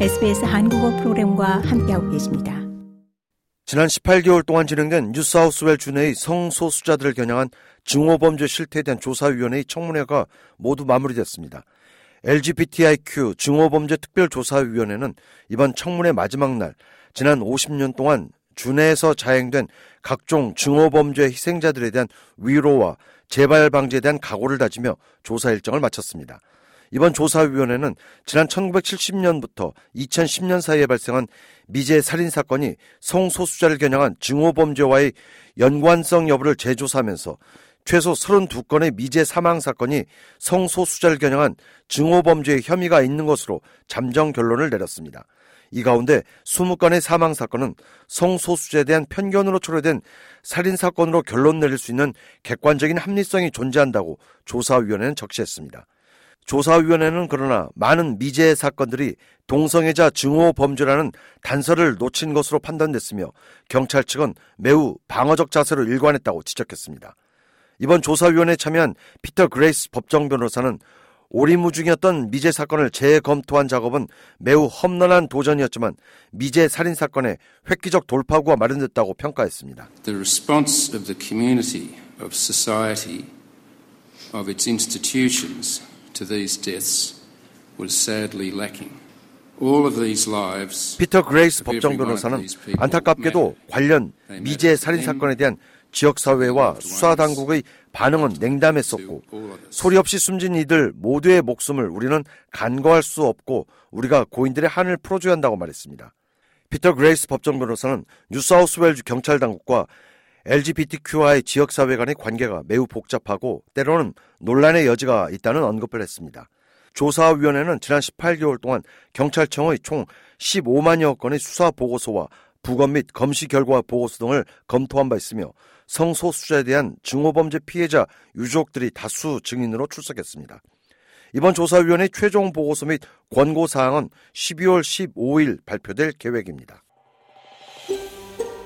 SBS 한국어 프로그램과 함께하고 계십니다. 지난 18개월 동안 진행된 뉴사우스웰 주내의 성소수자들을 겨냥한 증오범죄 실태에 대한 조사위원회의 청문회가 모두 마무리됐습니다. LGBTIQ 증오범죄 특별조사위원회는 이번 청문회 마지막 날 지난 50년 동안 주내에서 자행된 각종 증오범죄 희생자들에 대한 위로와 재발 방지에 대한 각오를 다지며 조사 일정을 마쳤습니다. 이번 조사위원회는 지난 1970년부터 2010년 사이에 발생한 미제 살인 사건이 성소수자를 겨냥한 증오범죄와의 연관성 여부를 재조사하면서 최소 32건의 미제 사망 사건이 성소수자를 겨냥한 증오범죄의 혐의가 있는 것으로 잠정 결론을 내렸습니다. 이 가운데 20건의 사망 사건은 성소수자에 대한 편견으로 초래된 살인 사건으로 결론 내릴 수 있는 객관적인 합리성이 존재한다고 조사위원회는 적시했습니다. 조사위원회는 그러나 많은 미제 사건들이 동성애자 증오 범죄라는 단서를 놓친 것으로 판단됐으며 경찰 측은 매우 방어적 자세로 일관했다고 지적했습니다. 이번 조사위원회에 참여한 피터 그레이스 법정 변호사는 오리무중이었던 미제 사건을 재검토한 작업은 매우 험난한 도전이었지만 미제 살인 사건의 획기적 돌파구가 마련됐다고 평가했습니다. The response of the community, of society, of its institutions to these deaths was sadly lacking. 피터 그레이스 법정 변호사는 안타깝게도 관련 미제 살인 사건에 대한 지역사회와 수사당국의 반응은 냉담했었고 소리 없이 숨진 이들 모두의 목숨을 우리는 간과할 수 없고 우리가 고인들의 한을 풀어줘야 한다고 말했습니다. 피터 그레이스 법정 변호사는 뉴사우스웰주 경찰 당국과 LGBTQ와의 지역사회 간의 관계가 매우 복잡하고 때로는 논란의 여지가 있다는 언급을 했습니다. 조사위원회는 지난 18개월 동안 경찰청의 총 15만여 건의 수사 보고서와 부검 및 검시 결과 보고서 등을 검토한 바 있으며 성소수자에 대한 증오범죄 피해자 유족들이 다수 증인으로 출석했습니다. 이번 조사위원회 최종 보고서 및 권고 사항은 12월 15일 발표될 계획입니다.